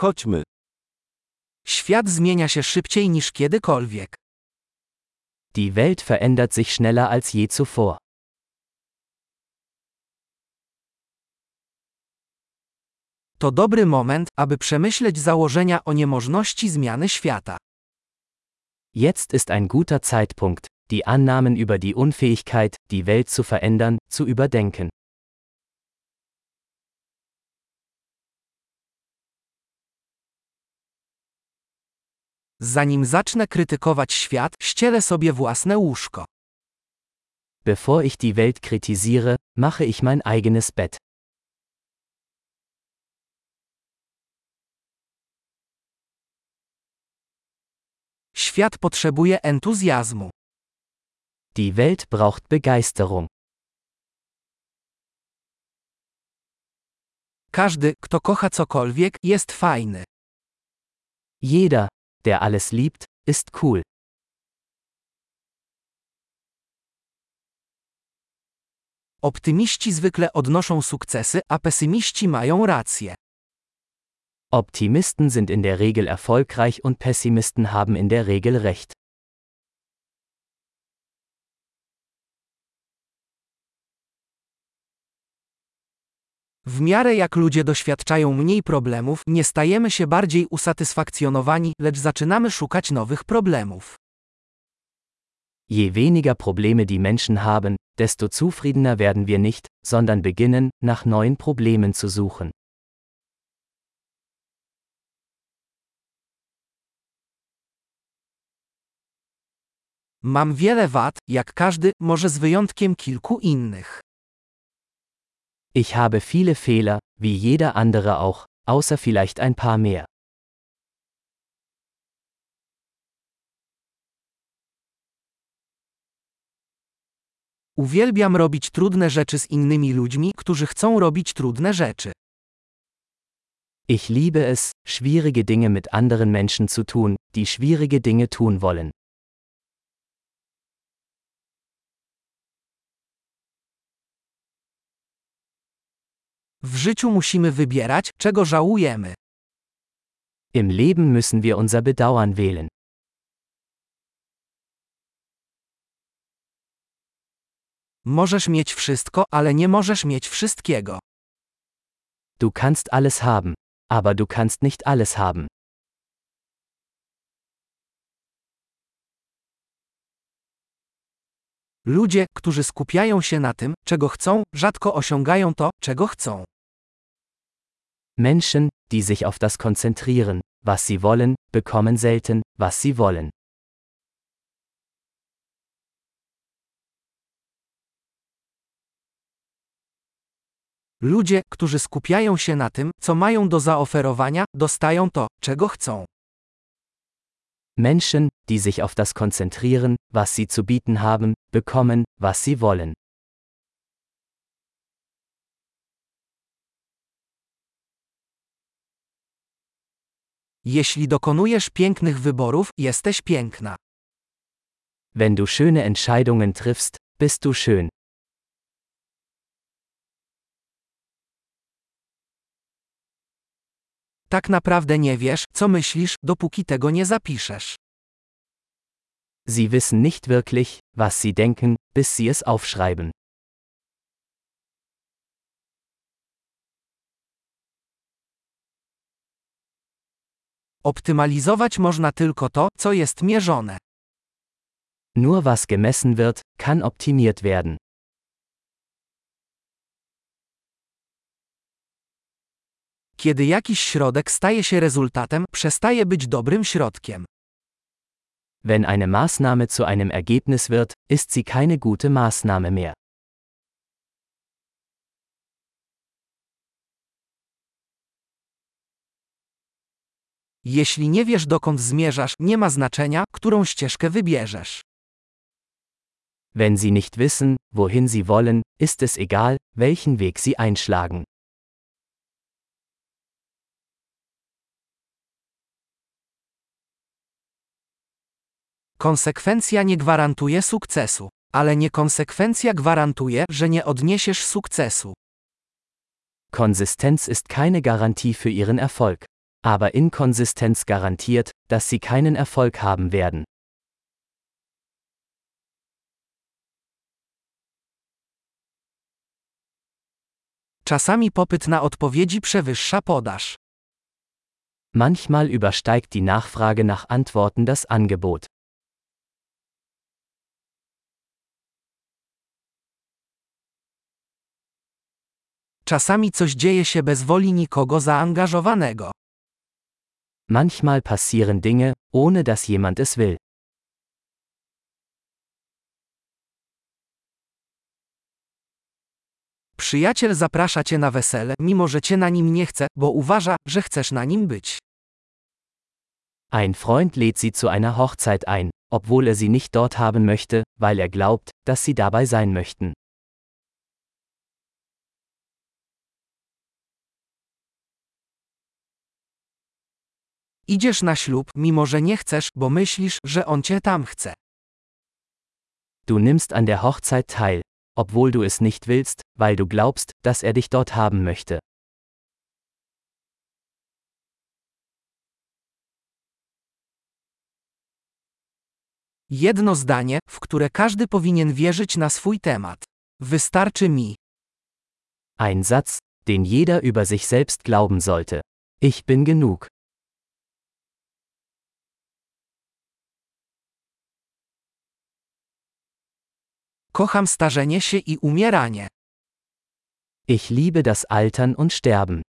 Chodźmy. Świat zmienia się szybciej niż kiedykolwiek. Die Welt verändert sich schneller als je zuvor. To dobry moment, aby przemyśleć założenia o niemożności zmiany świata. Jetzt ist ein guter Zeitpunkt, die Annahmen über die Unfähigkeit, die Welt zu verändern, zu überdenken. Zanim zacznę krytykować świat, ścielę sobie własne łóżko. Bevor ich die Welt kritisiere, mache ich mein eigenes Bett. Świat potrzebuje entuzjazmu. Die Welt braucht Begeisterung. Każdy, kto kocha cokolwiek, jest fajny. Jeder, der alles liebt, ist cool. Optymiści zwykle odnoszą sukcesy, a pesymiści mają rację. Optimisten sind in der Regel erfolgreich und Pessimisten haben in der Regel recht. W miarę jak ludzie doświadczają mniej problemów, nie stajemy się bardziej usatysfakcjonowani, lecz zaczynamy szukać nowych problemów. Je weniger Probleme die Menschen haben, desto zufriedener werden wir nicht, sondern beginnen, nach neuen Problemen zu suchen. Mam wiele wad, jak każdy, może z wyjątkiem kilku innych. Ich habe viele Fehler, wie jeder andere auch, außer vielleicht ein paar mehr. Uwielbiam robić trudne rzeczy z innymi ludźmi, którzy chcą robić trudne rzeczy. Ich liebe es, schwierige Dinge mit anderen Menschen zu tun, die schwierige Dinge tun wollen. W życiu musimy wybierać, czego żałujemy. Im Leben müssen wir unser Bedauern wählen. Możesz mieć wszystko, ale nie możesz mieć wszystkiego. Du kannst alles haben, aber du kannst nicht alles haben. Ludzie, którzy skupiają się na tym, czego chcą, rzadko osiągają to, czego chcą. Menschen, die sich auf das konzentrieren, was sie wollen, bekommen selten, was sie wollen. Ludzie, którzy skupiają się na tym, co mają do zaoferowania, dostają to, czego chcą. Menschen, die sich auf das konzentrieren, was sie zu bieten haben, bekommen, was sie wollen. Jeśli dokonujesz pięknych wyborów, jesteś piękna. Wenn du schöne Entscheidungen triffst, bist du schön. Tak naprawdę nie wiesz, co myślisz, dopóki tego nie zapiszesz. Sie wissen nicht wirklich, was sie denken, bis sie es aufschreiben. Optymalizować można tylko to, co jest mierzone. Nur was gemessen wird, kann optimiert werden. Kiedy jakiś środek staje się rezultatem, przestaje być dobrym środkiem. Wenn eine Maßnahme zu einem Ergebnis wird, ist sie keine gute Maßnahme mehr. Jeśli nie wiesz dokąd zmierzasz, nie ma znaczenia, którą ścieżkę wybierzesz. Wenn sie nicht wissen, wohin sie wollen, ist es egal, welchen Weg sie einschlagen. Konsekwencja nie gwarantuje sukcesu, ale niekonsekwencja gwarantuje, że nie odniesiesz sukcesu. Konsistenz ist keine Garantie für ihren Erfolg. Aber Inkonsistenz garantiert, dass sie keinen Erfolg haben werden. Czasami popyt na odpowiedzi przewyższa podaż. Manchmal übersteigt die Nachfrage nach Antworten das Angebot. Czasami coś dzieje się bez woli nikogo zaangażowanego. Manchmal passieren Dinge, ohne dass jemand es will. Przyjaciel zaprasza cię na wesele, mimo że cię na nim nie chce, bo uważa, że chcesz na nim być. Ein Freund lädt sie zu einer Hochzeit ein, obwohl er sie nicht dort haben möchte, weil er glaubt, dass sie dabei sein möchten. Idziesz na ślub, mimo że nie chcesz, bo myślisz, że on cię tam chce. Du nimmst an der Hochzeit teil, obwohl du es nicht willst, weil du glaubst, dass er dich dort haben möchte. Jedno zdanie, w które każdy powinien wierzyć na swój temat. Wystarczy mi. Ein Satz, den jeder über sich selbst glauben sollte. Ich bin genug. Kocham starzenie się i umieranie. Ich liebe das Altern und Sterben.